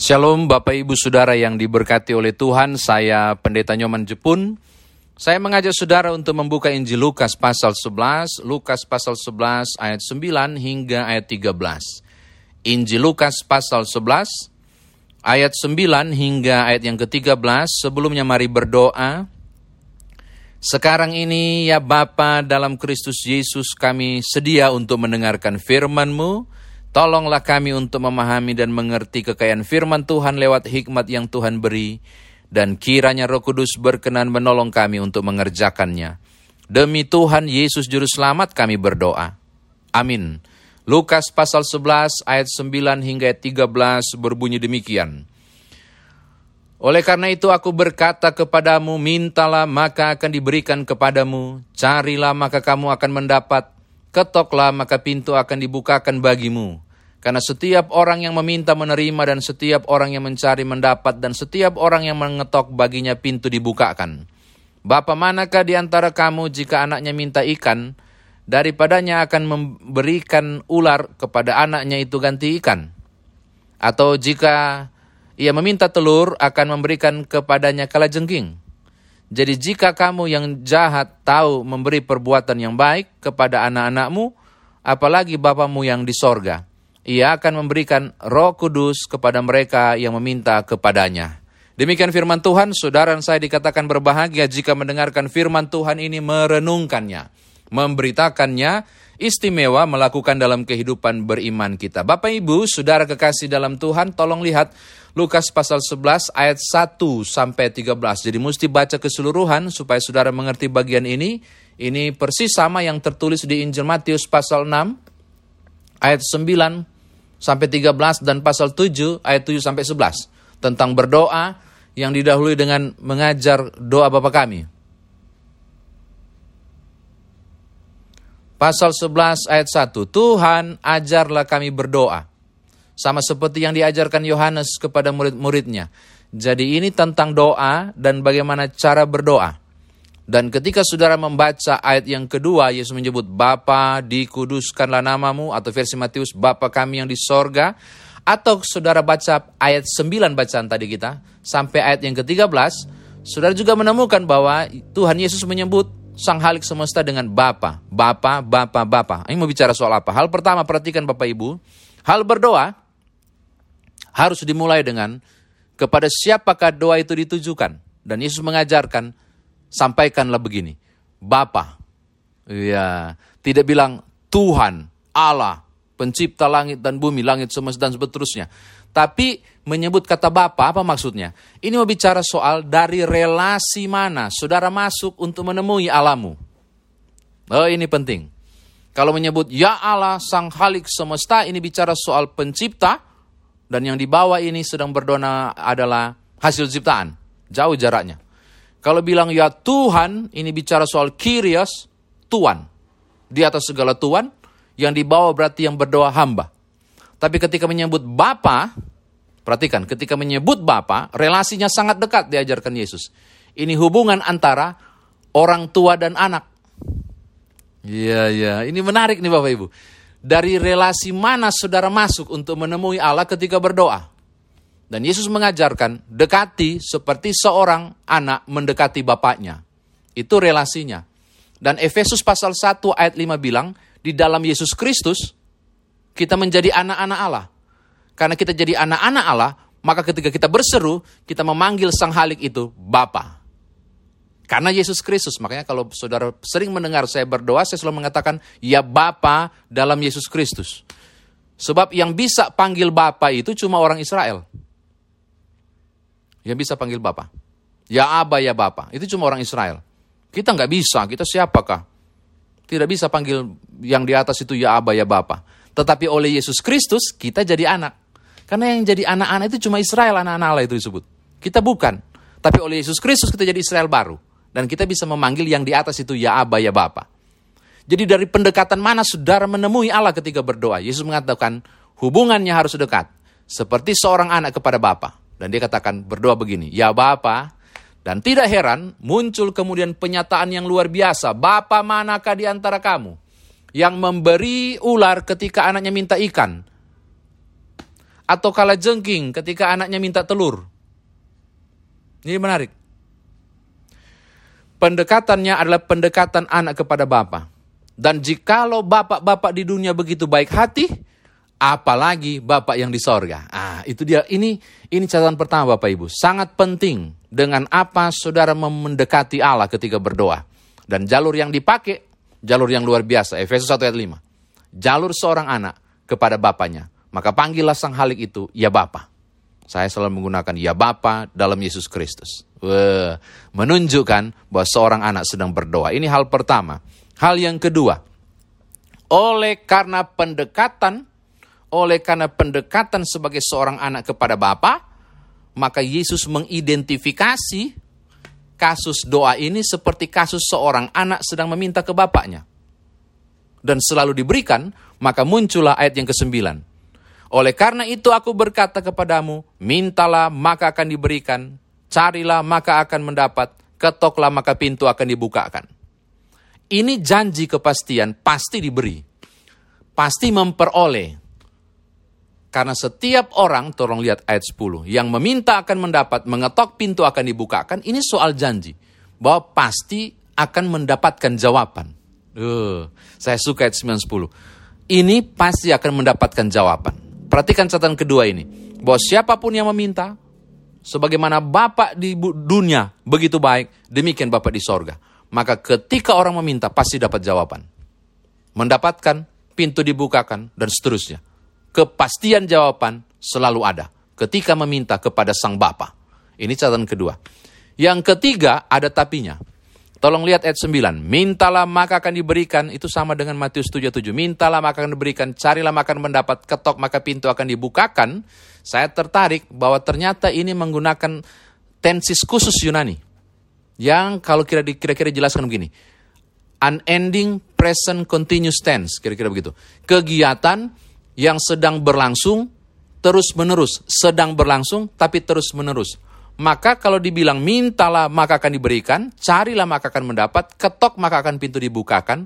Shalom Bapak Ibu Saudara yang diberkati oleh Tuhan, saya Pendeta Nyoman Jepun. Saya mengajak saudara untuk membuka Injil Lukas pasal 11, Lukas pasal 11 ayat 9 hingga ayat 13. Injil Lukas pasal 11 ayat 9 hingga ayat yang ke-13. Sebelumnya mari berdoa. Sekarang ini ya Bapa dalam Kristus Yesus kami sedia untuk mendengarkan firman-Mu. Tolonglah kami untuk memahami dan mengerti kekayaan firman Tuhan lewat hikmat yang Tuhan beri, dan kiranya Roh Kudus berkenan menolong kami untuk mengerjakannya. Demi Tuhan Yesus Juru Selamat kami berdoa. Amin. Lukas pasal 11 ayat 9 hingga ayat 13 berbunyi demikian. Oleh karena itu aku berkata kepadamu, mintalah maka akan diberikan kepadamu, carilah maka kamu akan mendapat, Ketoklah maka pintu akan dibukakan bagimu. Karena setiap orang yang meminta menerima dan setiap orang yang mencari mendapat dan setiap orang yang mengetok baginya pintu dibukakan. Bapa manakah di antara kamu jika anaknya minta ikan, daripadanya akan memberikan ular kepada anaknya itu ganti ikan? Atau jika ia meminta telur akan memberikan kepadanya kalajengking? Jadi jika kamu yang jahat tahu memberi perbuatan yang baik kepada anak-anakmu, apalagi Bapamu yang di sorga, ia akan memberikan roh kudus kepada mereka yang meminta kepadanya. Demikian firman Tuhan, saudara saya dikatakan berbahagia jika mendengarkan firman Tuhan ini merenungkannya, memberitakannya, istimewa melakukan dalam kehidupan beriman kita. Bapak Ibu, saudara kekasih dalam Tuhan, tolong lihat Lukas pasal 11 ayat 1 sampai 13. Jadi mesti baca keseluruhan supaya saudara mengerti bagian ini. Ini persis sama yang tertulis di Injil Matius pasal 6 ayat 9 sampai 13 dan pasal 7 ayat 7 sampai 11 tentang berdoa yang didahului dengan mengajar doa Bapa kami. Pasal 11 ayat 1, Tuhan ajarlah kami berdoa sama seperti yang diajarkan Yohanes kepada murid-muridnya. Jadi ini tentang doa dan bagaimana cara berdoa. Dan ketika saudara membaca ayat yang kedua, Yesus menyebut, Bapa dikuduskanlah namamu, atau versi Matius, Bapa kami yang di sorga. Atau saudara baca ayat 9 bacaan tadi kita, sampai ayat yang ke-13, saudara juga menemukan bahwa Tuhan Yesus menyebut sang halik semesta dengan Bapa, Bapa, Bapa, Bapa. Ini mau bicara soal apa? Hal pertama, perhatikan Bapak Ibu, hal berdoa harus dimulai dengan kepada siapakah doa itu ditujukan. Dan Yesus mengajarkan, sampaikanlah begini, Bapa. Ya, tidak bilang Tuhan, Allah, pencipta langit dan bumi, langit semesta dan seterusnya. Tapi menyebut kata Bapa, apa maksudnya? Ini mau bicara soal dari relasi mana saudara masuk untuk menemui alamu. Oh ini penting. Kalau menyebut Ya Allah Sang Halik Semesta, ini bicara soal pencipta, dan yang di bawah ini sedang berdoa adalah hasil ciptaan. Jauh jaraknya. Kalau bilang ya Tuhan, ini bicara soal Kyrios, Tuhan. Di atas segala Tuhan, yang di bawah berarti yang berdoa hamba. Tapi ketika menyebut Bapa, perhatikan, ketika menyebut Bapa, relasinya sangat dekat diajarkan Yesus. Ini hubungan antara orang tua dan anak. Iya, iya. Ini menarik nih Bapak Ibu dari relasi mana saudara masuk untuk menemui Allah ketika berdoa. Dan Yesus mengajarkan, dekati seperti seorang anak mendekati bapaknya. Itu relasinya. Dan Efesus pasal 1 ayat 5 bilang, di dalam Yesus Kristus, kita menjadi anak-anak Allah. Karena kita jadi anak-anak Allah, maka ketika kita berseru, kita memanggil sang halik itu Bapa. Karena Yesus Kristus, makanya kalau saudara sering mendengar saya berdoa, saya selalu mengatakan, ya Bapa dalam Yesus Kristus. Sebab yang bisa panggil Bapa itu cuma orang Israel. Yang bisa panggil Bapa. Ya Aba, ya Bapa. Itu cuma orang Israel. Kita nggak bisa, kita siapakah? Tidak bisa panggil yang di atas itu ya Aba, ya Bapa. Tetapi oleh Yesus Kristus, kita jadi anak. Karena yang jadi anak-anak itu cuma Israel, anak-anak Allah itu disebut. Kita bukan. Tapi oleh Yesus Kristus kita jadi Israel baru. Dan kita bisa memanggil yang di atas itu ya Aba ya Bapa. Jadi dari pendekatan mana saudara menemui Allah ketika berdoa? Yesus mengatakan hubungannya harus dekat. Seperti seorang anak kepada Bapa. Dan dia katakan berdoa begini, ya Bapa. Dan tidak heran muncul kemudian penyataan yang luar biasa. Bapa manakah di antara kamu yang memberi ular ketika anaknya minta ikan? Atau kala jengking ketika anaknya minta telur. Ini menarik. Pendekatannya adalah pendekatan anak kepada bapak. Dan jikalau bapak-bapak di dunia begitu baik hati, apalagi bapak yang di sorga. Ah, itu dia. Ini ini catatan pertama Bapak Ibu. Sangat penting dengan apa saudara mendekati Allah ketika berdoa. Dan jalur yang dipakai, jalur yang luar biasa. Efesus 1 ayat 5. Jalur seorang anak kepada bapaknya. Maka panggillah sang halik itu, ya Bapa. Saya selalu menggunakan ya Bapa dalam Yesus Kristus. Menunjukkan bahwa seorang anak sedang berdoa. Ini hal pertama. Hal yang kedua, oleh karena pendekatan, oleh karena pendekatan sebagai seorang anak kepada Bapa, maka Yesus mengidentifikasi kasus doa ini seperti kasus seorang anak sedang meminta ke bapaknya. Dan selalu diberikan, maka muncullah ayat yang ke-9. Oleh karena itu aku berkata kepadamu, mintalah maka akan diberikan, carilah maka akan mendapat, ketoklah maka pintu akan dibukakan. Ini janji kepastian pasti diberi. Pasti memperoleh. Karena setiap orang, tolong lihat ayat 10, yang meminta akan mendapat, mengetok pintu akan dibukakan, ini soal janji. Bahwa pasti akan mendapatkan jawaban. Uh, saya suka ayat 9-10. Ini pasti akan mendapatkan jawaban. Perhatikan catatan kedua ini. Bahwa siapa pun yang meminta, sebagaimana Bapak di dunia begitu baik, demikian Bapak di sorga maka ketika orang meminta pasti dapat jawaban. Mendapatkan, pintu dibukakan, dan seterusnya. Kepastian jawaban selalu ada ketika meminta kepada sang Bapa. Ini catatan kedua. Yang ketiga ada tapinya. Tolong lihat ayat 9. Mintalah maka akan diberikan. Itu sama dengan Matius 77. Mintalah maka akan diberikan. Carilah maka akan mendapat. Ketok maka pintu akan dibukakan. Saya tertarik bahwa ternyata ini menggunakan tensis khusus Yunani yang kalau kira-kira jelaskan begini. Unending present continuous tense, kira-kira begitu. Kegiatan yang sedang berlangsung terus-menerus, sedang berlangsung tapi terus-menerus. Maka kalau dibilang mintalah maka akan diberikan, carilah maka akan mendapat, ketok maka akan pintu dibukakan.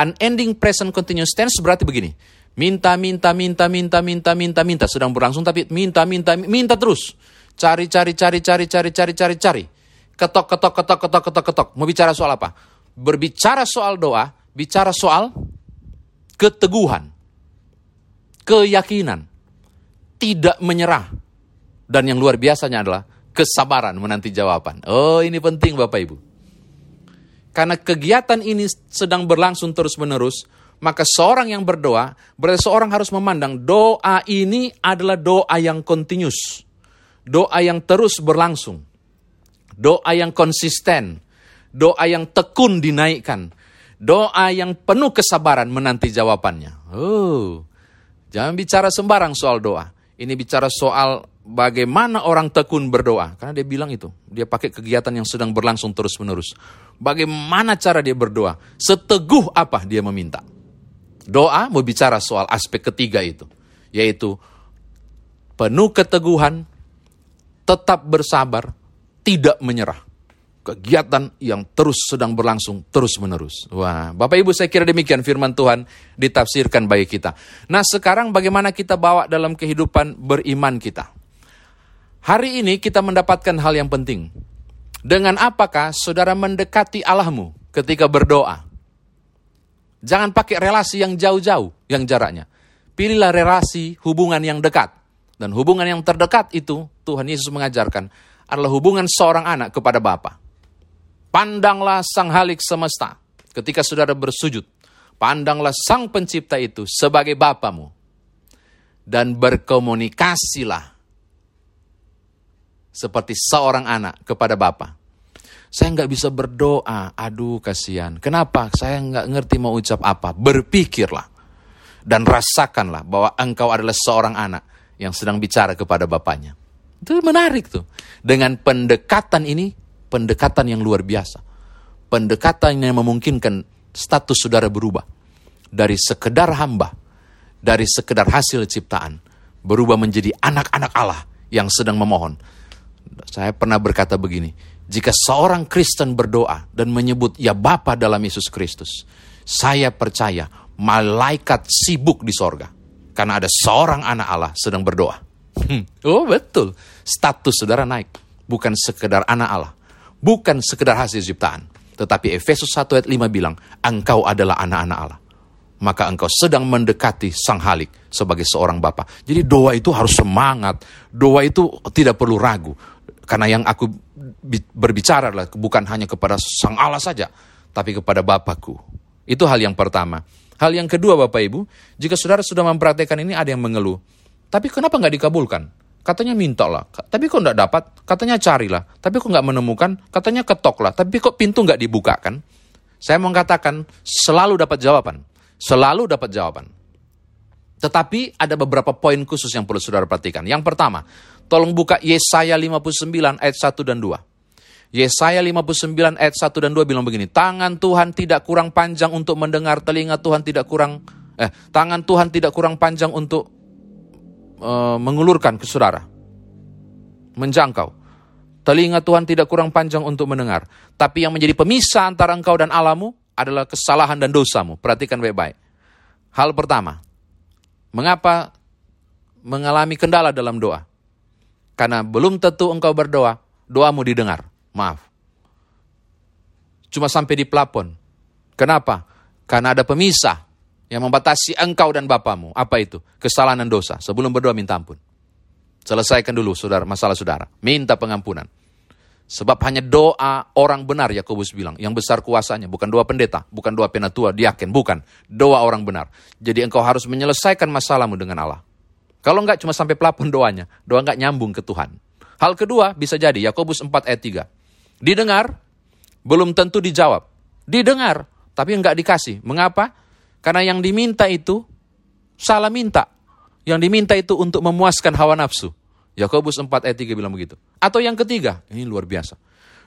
Unending present continuous tense berarti begini. Minta, minta, minta, minta, minta, minta, minta. Sedang berlangsung tapi minta, minta, minta terus. Cari, cari, cari, cari, cari, cari, cari, cari ketok, ketok, ketok, ketok, ketok, ketok. Mau bicara soal apa? Berbicara soal doa, bicara soal keteguhan, keyakinan, tidak menyerah. Dan yang luar biasanya adalah kesabaran menanti jawaban. Oh ini penting Bapak Ibu. Karena kegiatan ini sedang berlangsung terus-menerus, maka seorang yang berdoa, berarti seorang harus memandang doa ini adalah doa yang kontinus. Doa yang terus berlangsung doa yang konsisten, doa yang tekun dinaikkan, doa yang penuh kesabaran menanti jawabannya. Oh, jangan bicara sembarang soal doa. Ini bicara soal bagaimana orang tekun berdoa. Karena dia bilang itu, dia pakai kegiatan yang sedang berlangsung terus-menerus. Bagaimana cara dia berdoa? Seteguh apa dia meminta? Doa mau bicara soal aspek ketiga itu, yaitu penuh keteguhan, tetap bersabar, tidak menyerah. Kegiatan yang terus sedang berlangsung terus-menerus. Wah, Bapak Ibu saya kira demikian firman Tuhan ditafsirkan bagi kita. Nah sekarang bagaimana kita bawa dalam kehidupan beriman kita? Hari ini kita mendapatkan hal yang penting. Dengan apakah saudara mendekati Allahmu ketika berdoa? Jangan pakai relasi yang jauh-jauh, yang jaraknya. Pilihlah relasi hubungan yang dekat. Dan hubungan yang terdekat itu Tuhan Yesus mengajarkan adalah hubungan seorang anak kepada Bapa. Pandanglah sang halik semesta ketika saudara bersujud. Pandanglah sang pencipta itu sebagai Bapamu. Dan berkomunikasilah seperti seorang anak kepada Bapa. Saya nggak bisa berdoa, aduh kasihan. Kenapa? Saya nggak ngerti mau ucap apa. Berpikirlah dan rasakanlah bahwa engkau adalah seorang anak yang sedang bicara kepada Bapaknya. Itu menarik tuh. Dengan pendekatan ini, pendekatan yang luar biasa. Pendekatan yang memungkinkan status saudara berubah. Dari sekedar hamba, dari sekedar hasil ciptaan, berubah menjadi anak-anak Allah yang sedang memohon. Saya pernah berkata begini, jika seorang Kristen berdoa dan menyebut ya Bapa dalam Yesus Kristus, saya percaya malaikat sibuk di sorga. Karena ada seorang anak Allah sedang berdoa. Hmm. Oh betul, status saudara naik. Bukan sekedar anak Allah. Bukan sekedar hasil ciptaan. Tetapi Efesus 1 ayat 5 bilang, engkau adalah anak-anak Allah. Maka engkau sedang mendekati sang halik sebagai seorang bapak. Jadi doa itu harus semangat. Doa itu tidak perlu ragu. Karena yang aku berbicara adalah bukan hanya kepada sang Allah saja. Tapi kepada Bapakku. Itu hal yang pertama. Hal yang kedua Bapak Ibu, jika saudara sudah mempraktekkan ini ada yang mengeluh. Tapi kenapa nggak dikabulkan? Katanya minta lah, tapi kok nggak dapat? Katanya carilah, tapi kok nggak menemukan? Katanya ketok lah, tapi kok pintu nggak dibukakan? Saya mau katakan selalu dapat jawaban, selalu dapat jawaban. Tetapi ada beberapa poin khusus yang perlu saudara perhatikan. Yang pertama, tolong buka Yesaya 59 ayat 1 dan 2. Yesaya 59 ayat 1 dan 2 bilang begini, tangan Tuhan tidak kurang panjang untuk mendengar, telinga Tuhan tidak kurang eh tangan Tuhan tidak kurang panjang untuk uh, mengulurkan ke saudara. Menjangkau. Telinga Tuhan tidak kurang panjang untuk mendengar, tapi yang menjadi pemisah antara engkau dan Allahmu adalah kesalahan dan dosamu. Perhatikan baik-baik. Hal pertama, mengapa mengalami kendala dalam doa? Karena belum tentu engkau berdoa, doamu didengar. Maaf. Cuma sampai di plafon. Kenapa? Karena ada pemisah yang membatasi engkau dan bapamu. Apa itu? Kesalahan dan dosa. Sebelum berdoa minta ampun. Selesaikan dulu saudara, masalah saudara. Minta pengampunan. Sebab hanya doa orang benar, Yakobus bilang. Yang besar kuasanya. Bukan doa pendeta, bukan doa penatua, diaken. Bukan. Doa orang benar. Jadi engkau harus menyelesaikan masalahmu dengan Allah. Kalau enggak cuma sampai pelapon doanya. Doa enggak nyambung ke Tuhan. Hal kedua bisa jadi, Yakobus 4 ayat 3. Didengar, belum tentu dijawab. Didengar, tapi enggak dikasih. Mengapa? Karena yang diminta itu salah minta. Yang diminta itu untuk memuaskan hawa nafsu. Yakobus 4 ayat 3 bilang begitu. Atau yang ketiga, ini luar biasa.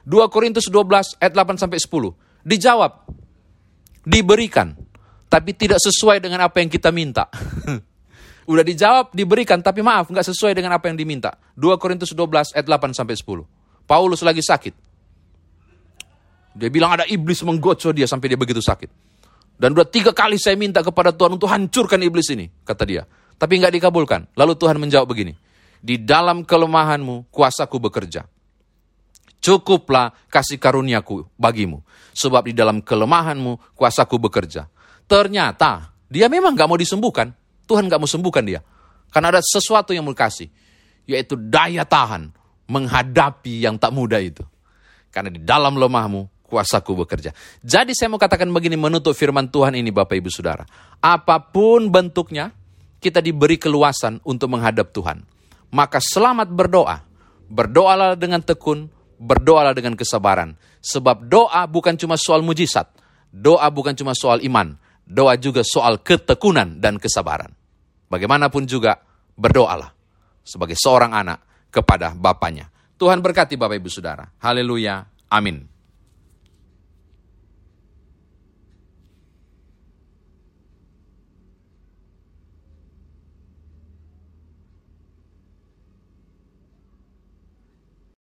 2 Korintus 12 ayat 8 sampai 10. Dijawab. Diberikan. Tapi tidak sesuai dengan apa yang kita minta. Udah dijawab, diberikan, tapi maaf, nggak sesuai dengan apa yang diminta. 2 Korintus 12 ayat 8 sampai 10. Paulus lagi sakit. Dia bilang ada iblis menggocok dia sampai dia begitu sakit. Dan udah tiga kali saya minta kepada Tuhan untuk hancurkan iblis ini, kata dia. Tapi nggak dikabulkan. Lalu Tuhan menjawab begini, di dalam kelemahanmu kuasaku bekerja. Cukuplah kasih karuniaku bagimu. Sebab di dalam kelemahanmu kuasaku bekerja. Ternyata dia memang nggak mau disembuhkan. Tuhan nggak mau sembuhkan dia. Karena ada sesuatu yang mau kasih. Yaitu daya tahan menghadapi yang tak mudah itu. Karena di dalam lemahmu kuasaku bekerja. Jadi saya mau katakan begini menutup firman Tuhan ini Bapak Ibu Saudara. Apa pun bentuknya, kita diberi keluasan untuk menghadap Tuhan. Maka selamat berdoa. Berdoalah dengan tekun, berdoalah dengan kesabaran. Sebab doa bukan cuma soal mujizat. Doa bukan cuma soal iman. Doa juga soal ketekunan dan kesabaran. Bagaimanapun juga, berdoalah sebagai seorang anak kepada Bapaknya. Tuhan berkati Bapak Ibu Saudara. Haleluya. Amin.